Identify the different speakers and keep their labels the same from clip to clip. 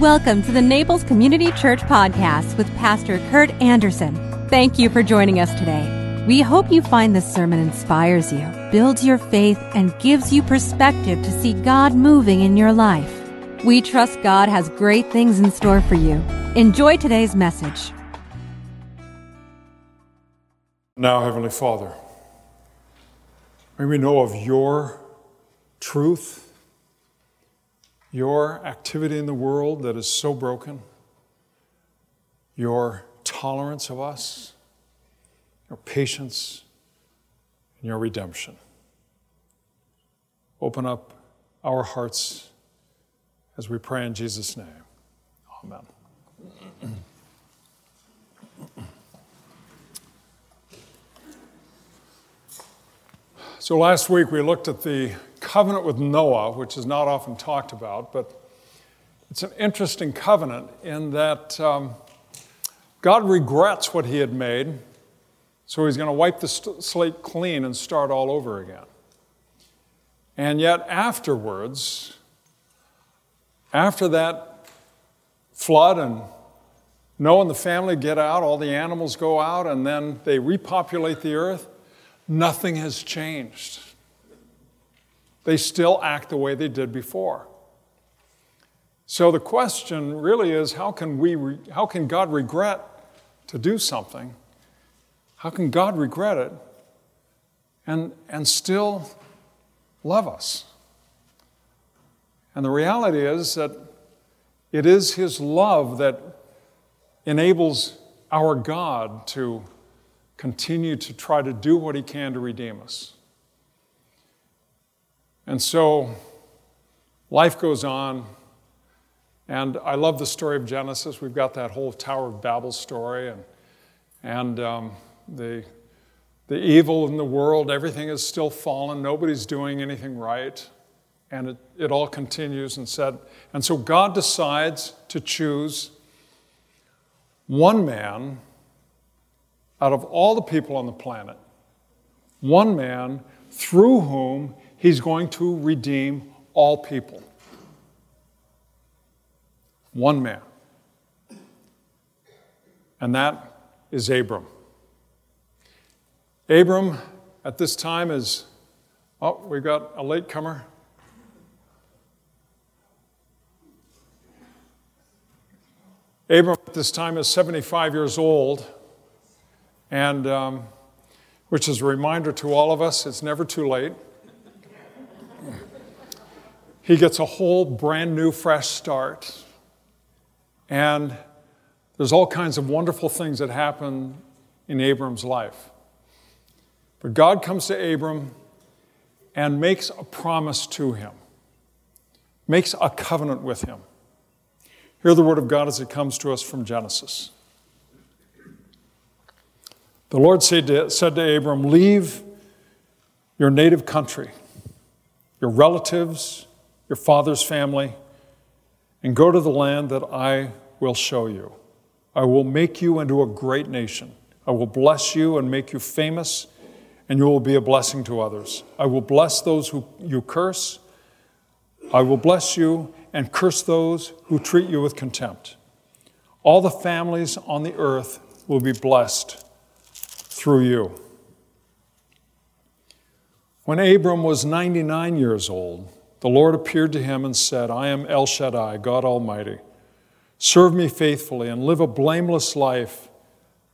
Speaker 1: Welcome to the Naples Community Church Podcast with Pastor Kurt Anderson. Thank you for joining us today. We hope you find this sermon inspires you, builds your faith, and gives you perspective to see God moving in your life. We trust God has great things in store for you. Enjoy today's message.
Speaker 2: Now, Heavenly Father, may we know of your truth your activity in the world that is so broken, your tolerance of us, your patience, and your redemption. Open up our hearts as we pray in Jesus' name. Amen. So last week we looked at the covenant with Noah, which is not often talked about, but it's an interesting covenant in that um, God regrets what he had made, so he's going to wipe the st- slate clean and start all over again. And yet, afterwards, after that flood and Noah and the family get out, all the animals go out, and then they repopulate the earth, nothing has changed. They still act the way they did before. So the question really is how can, we, how can God regret to do something? How can God regret it and, and still love us? And the reality is that it is His love that enables our God to continue to try to do what He can to redeem us. And so life goes on. And I love the story of Genesis. We've got that whole Tower of Babel story and, and um, the, the evil in the world. Everything is still fallen. Nobody's doing anything right. And it, it all continues and said. And so God decides to choose one man out of all the people on the planet, one man through whom He's going to redeem all people. One man. And that is Abram. Abram at this time is, oh, we've got a latecomer. Abram at this time is 75 years old, and um, which is a reminder to all of us it's never too late. He gets a whole brand new, fresh start. And there's all kinds of wonderful things that happen in Abram's life. But God comes to Abram and makes a promise to him, makes a covenant with him. Hear the word of God as it comes to us from Genesis. The Lord said to, said to Abram, Leave your native country, your relatives, your father's family, and go to the land that I will show you. I will make you into a great nation. I will bless you and make you famous, and you will be a blessing to others. I will bless those who you curse. I will bless you and curse those who treat you with contempt. All the families on the earth will be blessed through you. When Abram was 99 years old, the Lord appeared to him and said, I am El Shaddai, God Almighty. Serve me faithfully and live a blameless life.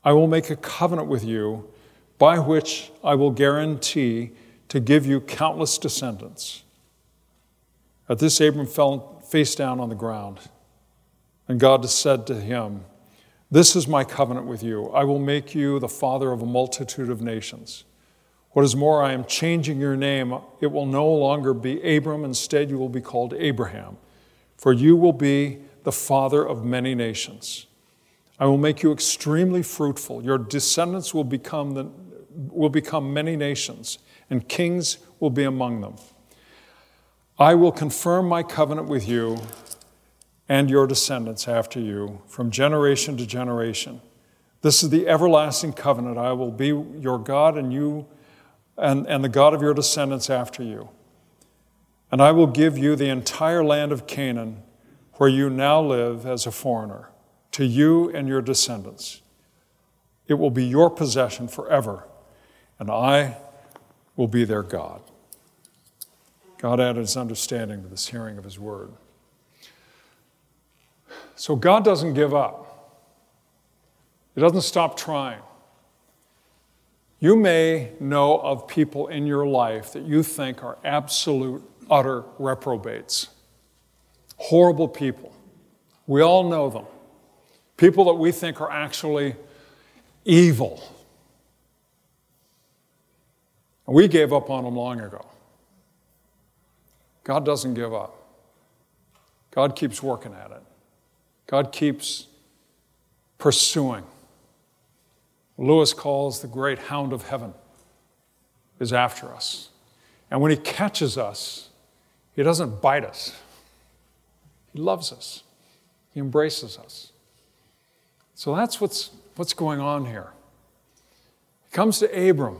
Speaker 2: I will make a covenant with you by which I will guarantee to give you countless descendants. At this, Abram fell face down on the ground. And God said to him, This is my covenant with you. I will make you the father of a multitude of nations. What is more, I am changing your name. It will no longer be Abram. Instead, you will be called Abraham, for you will be the father of many nations. I will make you extremely fruitful. Your descendants will become, the, will become many nations, and kings will be among them. I will confirm my covenant with you and your descendants after you from generation to generation. This is the everlasting covenant. I will be your God, and you and, and the God of your descendants after you. And I will give you the entire land of Canaan, where you now live as a foreigner, to you and your descendants. It will be your possession forever, and I will be their God. God added his understanding to this hearing of his word. So God doesn't give up, He doesn't stop trying. You may know of people in your life that you think are absolute, utter reprobates, horrible people. We all know them. People that we think are actually evil. And We gave up on them long ago. God doesn't give up. God keeps working at it. God keeps pursuing. Lewis calls the great hound of heaven is after us. And when he catches us, he doesn't bite us. He loves us. He embraces us. So that's what's, what's going on here. He comes to Abram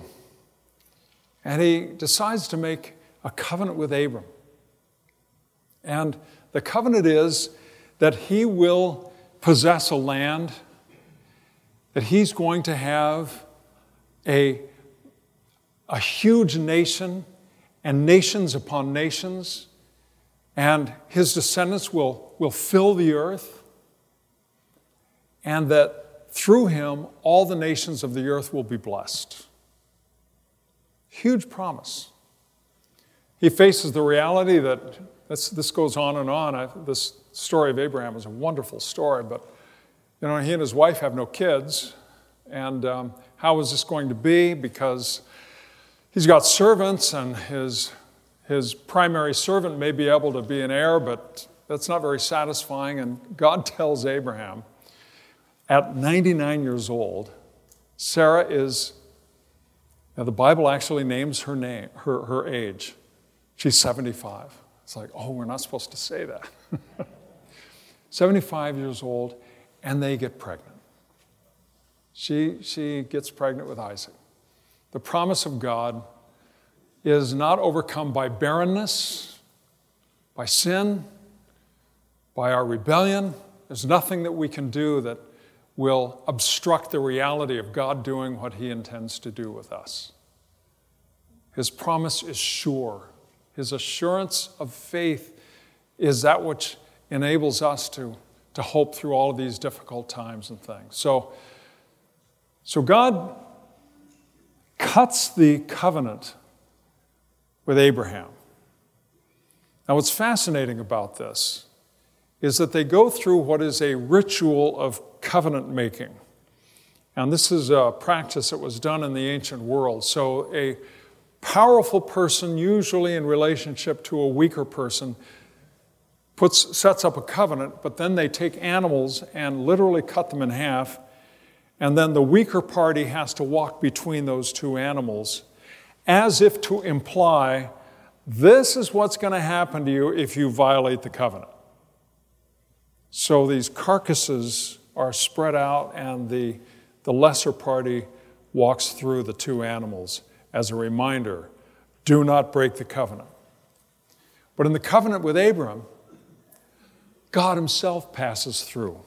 Speaker 2: and he decides to make a covenant with Abram. And the covenant is that he will possess a land, that he's going to have a, a huge nation and nations upon nations, and his descendants will, will fill the earth, and that through him all the nations of the earth will be blessed. Huge promise. He faces the reality that this, this goes on and on. I, this story of Abraham is a wonderful story, but you know, he and his wife have no kids. And um, how is this going to be? Because he's got servants, and his, his primary servant may be able to be an heir, but that's not very satisfying. And God tells Abraham, at 99 years old, Sarah is, now the Bible actually names her name, her, her age. She's 75. It's like, oh, we're not supposed to say that. 75 years old, and they get pregnant. She, she gets pregnant with Isaac. The promise of God is not overcome by barrenness, by sin, by our rebellion. There's nothing that we can do that will obstruct the reality of God doing what He intends to do with us. His promise is sure his assurance of faith is that which enables us to, to hope through all of these difficult times and things. So, so God cuts the covenant with Abraham. Now, what's fascinating about this is that they go through what is a ritual of covenant making. And this is a practice that was done in the ancient world. So, a powerful person, usually in relationship to a weaker person, puts, sets up a covenant, but then they take animals and literally cut them in half, and then the weaker party has to walk between those two animals as if to imply this is what's going to happen to you if you violate the covenant. So these carcasses are spread out, and the, the lesser party walks through the two animals as a reminder do not break the covenant. But in the covenant with Abram, God Himself passes through.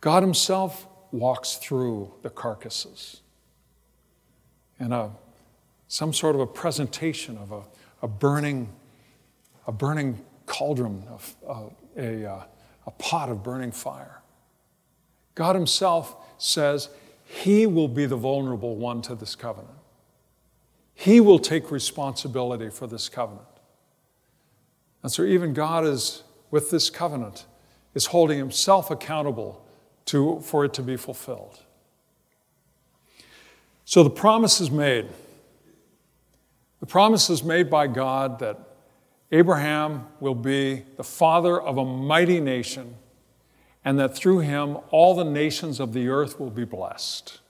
Speaker 2: God Himself walks through the carcasses. And a, some sort of a presentation of a, a burning, a burning cauldron, of, uh, a, uh, a pot of burning fire. God Himself says He will be the vulnerable one to this covenant. He will take responsibility for this covenant. And so, even God is, with this covenant, is holding himself accountable to, for it to be fulfilled. So, the promise is made. The promise is made by God that Abraham will be the father of a mighty nation, and that through him all the nations of the earth will be blessed.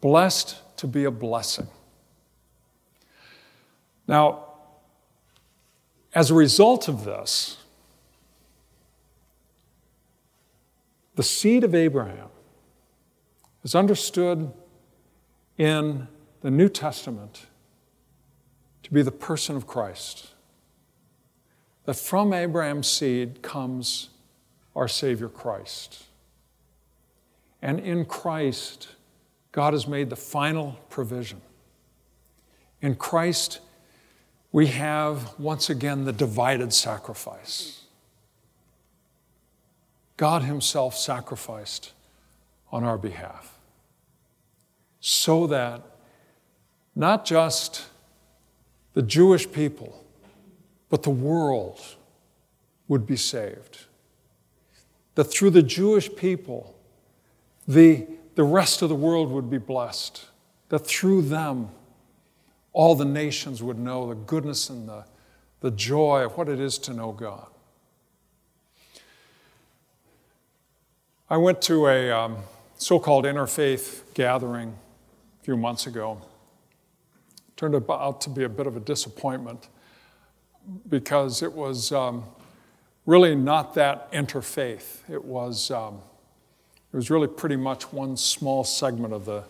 Speaker 2: Blessed to be a blessing. Now, as a result of this, the seed of Abraham is understood in the New Testament to be the person of Christ. that from Abraham's seed comes our Savior Christ. And in Christ, God has made the final provision. In Christ, we have once again the divided sacrifice. God Himself sacrificed on our behalf so that not just the Jewish people, but the world would be saved. That through the Jewish people, the, the rest of the world would be blessed. That through them, all the nations would know the goodness and the, the joy of what it is to know God. I went to a um, so called interfaith gathering a few months ago. It turned out to be a bit of a disappointment because it was um, really not that interfaith. It was, um, it was really pretty much one small segment of the,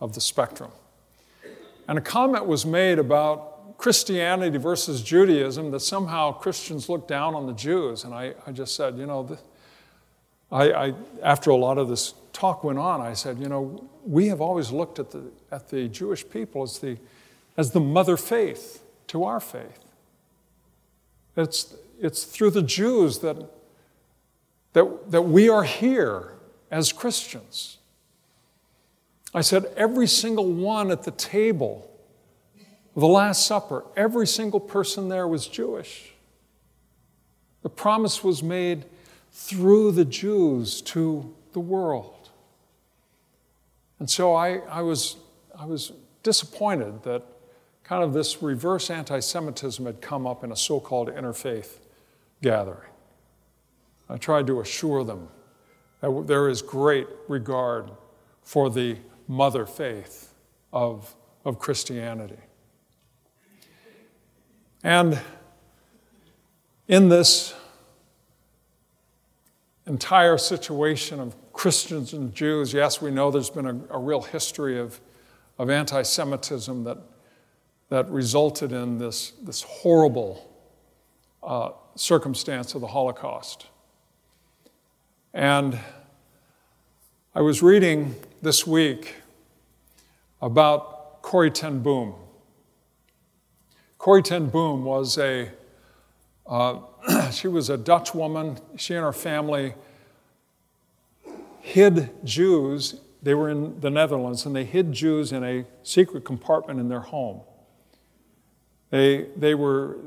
Speaker 2: of the spectrum. And a comment was made about Christianity versus Judaism that somehow Christians look down on the Jews. And I, I just said, you know, I, I, after a lot of this talk went on, I said, you know, we have always looked at the, at the Jewish people as the, as the mother faith to our faith. It's, it's through the Jews that, that, that we are here as Christians. I said, every single one at the table, the Last Supper, every single person there was Jewish. The promise was made through the Jews to the world. And so I, I, was, I was disappointed that kind of this reverse anti Semitism had come up in a so called interfaith gathering. I tried to assure them that there is great regard for the mother faith of, of Christianity. And in this entire situation of Christians and Jews, yes, we know there's been a, a real history of, of anti Semitism that, that resulted in this, this horrible uh, circumstance of the Holocaust. And I was reading this week about Corrie Ten Boom. Corrie Ten Boom was a uh, she was a Dutch woman. She and her family hid Jews. They were in the Netherlands, and they hid Jews in a secret compartment in their home. They, they were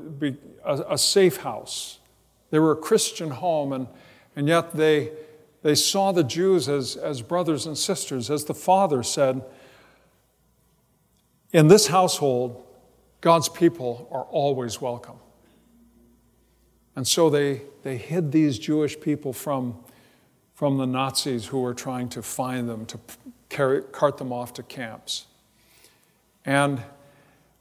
Speaker 2: a, a safe house. They were a Christian home, and, and yet they, they saw the Jews as, as brothers and sisters. As the father said, in this household, God's people are always welcome. And so they, they hid these Jewish people from, from the Nazis who were trying to find them, to carry, cart them off to camps. And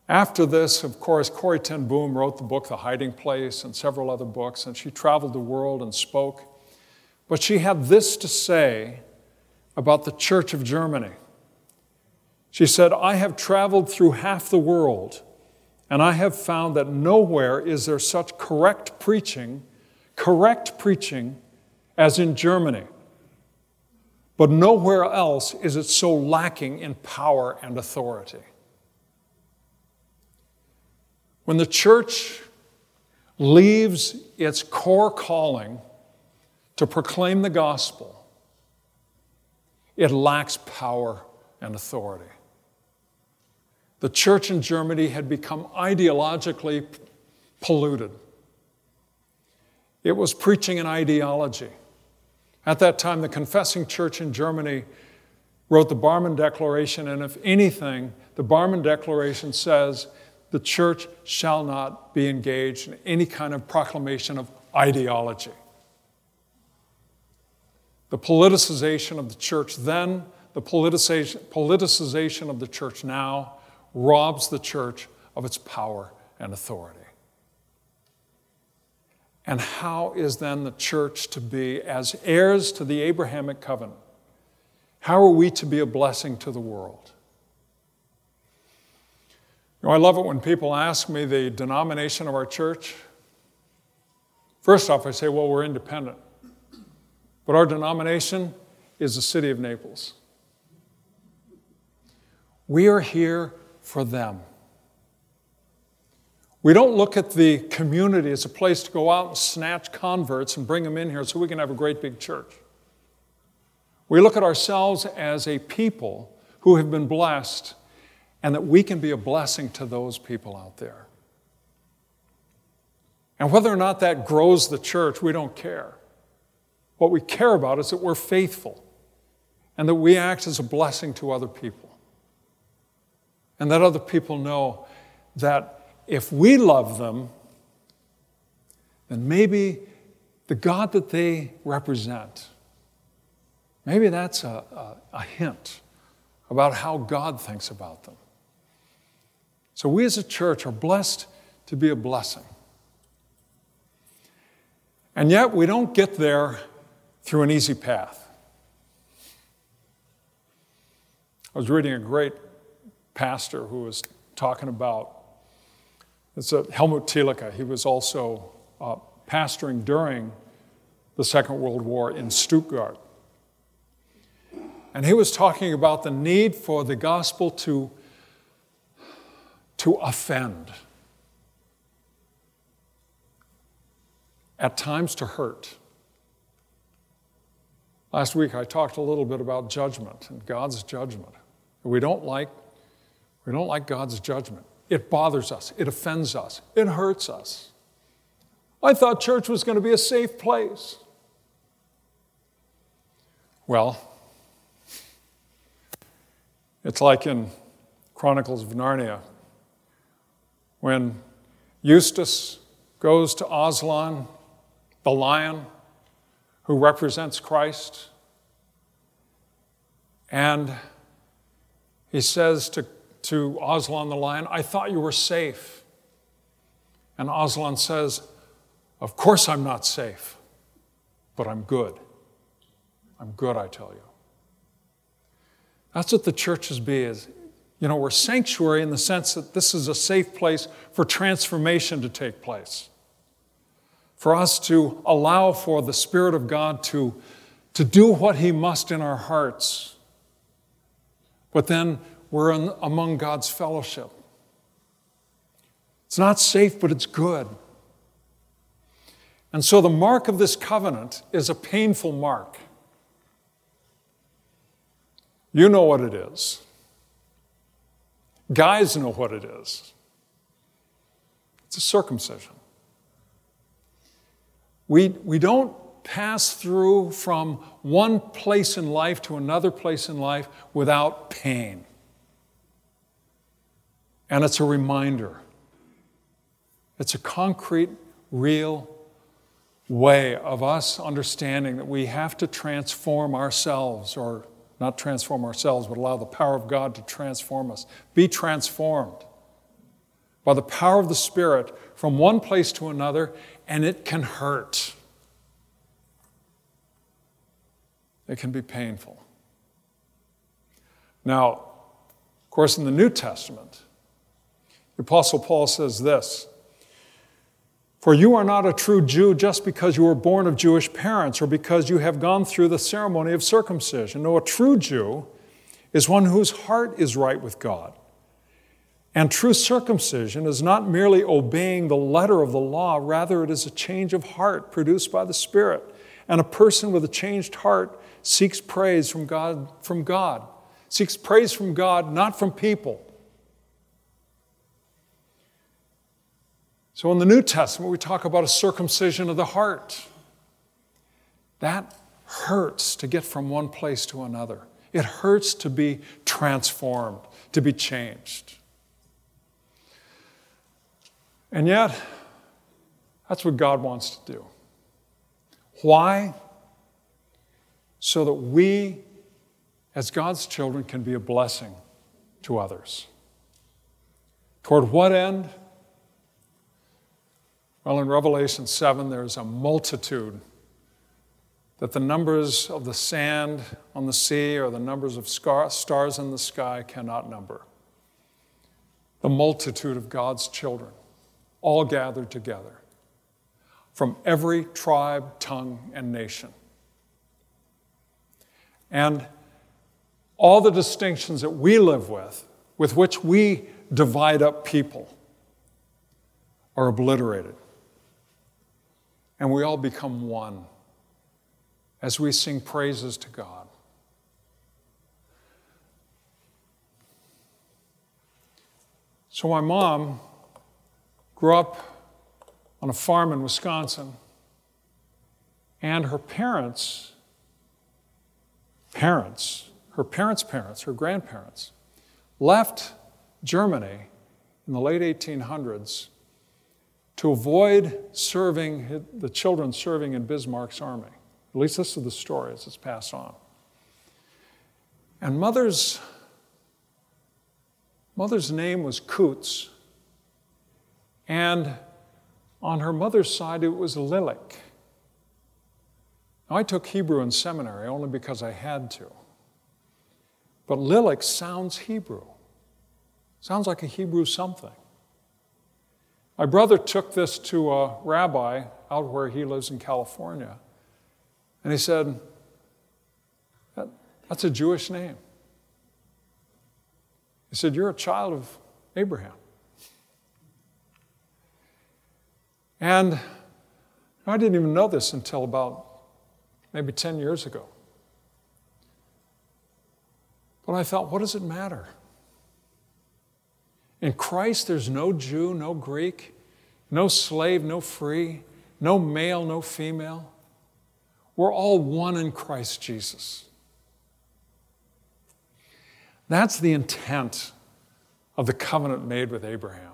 Speaker 2: after this, of course, Corrie Ten Boom wrote the book The Hiding Place and several other books, and she traveled the world and spoke. But she had this to say about the Church of Germany. She said, I have traveled through half the world and I have found that nowhere is there such correct preaching, correct preaching, as in Germany. But nowhere else is it so lacking in power and authority. When the church leaves its core calling to proclaim the gospel, it lacks power and authority. The church in Germany had become ideologically polluted. It was preaching an ideology. At that time, the confessing church in Germany wrote the Barmen Declaration, and if anything, the Barmen Declaration says the church shall not be engaged in any kind of proclamation of ideology. The politicization of the church then, the politicization, of the church now, robs the church of its power and authority. And how is then the church to be, as heirs to the Abrahamic covenant, how are we to be a blessing to the world? You know, I love it when people ask me the denomination of our church. First off, I say, well, we're independent. But our denomination is the city of Naples. We are here for them. We don't look at the community as a place to go out and snatch converts and bring them in here so we can have a great big church. We look at ourselves as a people who have been blessed and that we can be a blessing to those people out there. And whether or not that grows the church, we don't care. What we care about is that we're faithful and that we act as a blessing to other people. And that other people know that if we love them, then maybe the God that they represent, maybe that's a, a, a hint about how God thinks about them. So we as a church are blessed to be a blessing. And yet we don't get there through an easy path. I was reading a great pastor who was talking about it's a Helmut Thielicke. He was also uh, pastoring during the Second World War in Stuttgart. And he was talking about the need for the gospel to, to offend, at times to hurt. Last week I talked a little bit about judgment and God's judgment. We don't like, we don't like God's judgment. It bothers us, it offends us, it hurts us. I thought church was going to be a safe place. Well, it's like in Chronicles of Narnia when Eustace goes to Aslan, the lion who represents Christ, and he says to, to Aslan the lion, I thought you were safe. And Aslan says, Of course I'm not safe, but I'm good. I'm good, I tell you. That's what the churches be is. You know, we're sanctuary in the sense that this is a safe place for transformation to take place. For us to allow for the Spirit of God to, to do what He must in our hearts. But then we're in, among God's fellowship. It's not safe, but it's good. And so the mark of this covenant is a painful mark. You know what it is. Guys know what it is. It's a circumcision. We, we don't pass through from one place in life to another place in life without pain. And it's a reminder. It's a concrete, real way of us understanding that we have to transform ourselves or not transform ourselves, but allow the power of God to transform us. Be transformed by the power of the Spirit from one place to another, and it can hurt. It can be painful. Now, of course, in the New Testament, the Apostle Paul says this for you are not a true Jew just because you were born of Jewish parents or because you have gone through the ceremony of circumcision. No, a true Jew is one whose heart is right with God. And true circumcision is not merely obeying the letter of the law, rather, it is a change of heart produced by the Spirit. And a person with a changed heart seeks praise from God, from God, seeks praise from God, not from people. So in the New Testament, we talk about a circumcision of the heart. That hurts to get from one place to another. It hurts to be transformed, to be changed. And yet, that's what God wants to do. Why? So that we, as God's children, can be a blessing to others. Toward what end? Well, in Revelation 7, there's a multitude that the numbers of the sand on the sea or the numbers of stars in the sky cannot number. The multitude of God's children, all gathered together from every tribe, tongue, and nation. And all the distinctions that we live with, with which we divide up people, are obliterated. And we all become one as we sing praises to God. So, my mom grew up on a farm in Wisconsin, and her parents, parents, her parents' parents, her grandparents, left Germany in the late 1800s to avoid serving the children serving in Bismarck's army. At least this is the story as it's passed on. And mother's mother's name was Kutz, and on her mother's side it was Lilik. Now, I took Hebrew in seminary only because I had to. But Lilik sounds Hebrew. Sounds like a Hebrew something. My brother took this to a rabbi out where he lives in California, and he said, that, That's a Jewish name. He said, You're a child of Abraham. And I didn't even know this until about maybe 10 years ago. But I thought, what does it matter? In Christ, there's no Jew, no Greek, no slave, no free, no male, no female. We're all one in Christ Jesus. That's the intent of the covenant made with Abraham.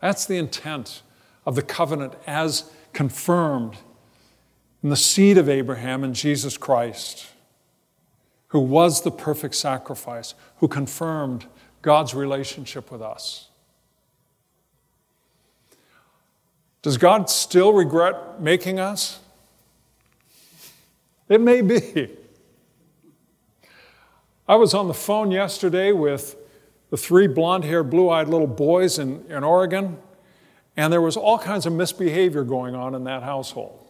Speaker 2: That's the intent of the covenant as confirmed in the seed of Abraham in Jesus Christ, who was the perfect sacrifice, who confirmed God's relationship with us. Does God still regret making us? It may be. I was on the phone yesterday with the three blonde haired, blue eyed little boys in, in Oregon and there was all kinds of misbehavior going on in that household.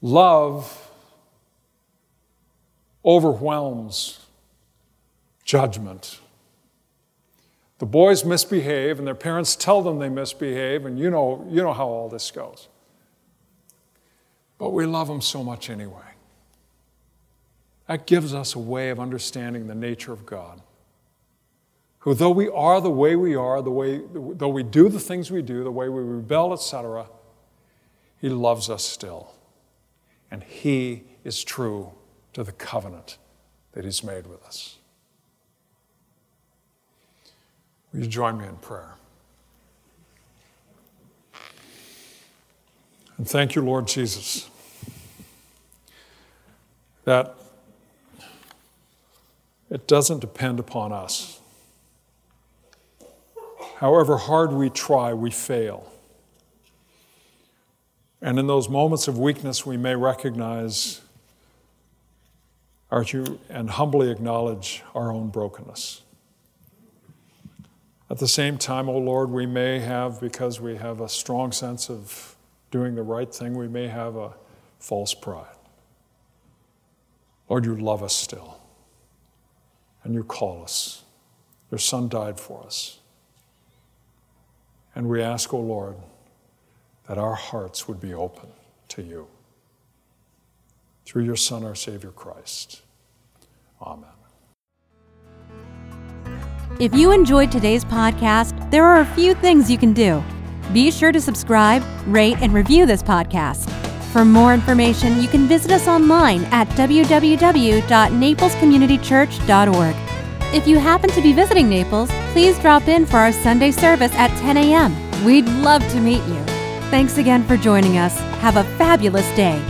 Speaker 2: Love overwhelms judgment. The boys misbehave, and their parents tell them they misbehave, and you know, you know how all this goes. But we love them so much anyway. That gives us a way of understanding the nature of God who, though we are the way we are, the way, though we do the things we do, the way we rebel, etc., He loves us still. And He is true to the covenant that He's made with us. Will you join me in prayer? And thank you, Lord Jesus, that it doesn't depend upon us However hard we try, we fail. And in those moments of weakness, we may recognize our, and humbly acknowledge our own brokenness. At the same time, O oh Lord, we may have, because we have a strong sense of doing the right thing, we may have a false pride. Lord, you love us still, and you call us. Your Son died for us. And we ask, O oh Lord, that our hearts would be open to you. Through your Son, our Savior Christ. Amen.
Speaker 1: If you enjoyed today's podcast, there are a few things you can do. Be sure to subscribe, rate, and review this podcast. For more information, you can visit us online at www.naplescommunitychurch.org. If you happen to be visiting Naples, please drop in for our Sunday service at 10 a.m. We'd love to meet you. Thanks again for joining us. Have a fabulous day.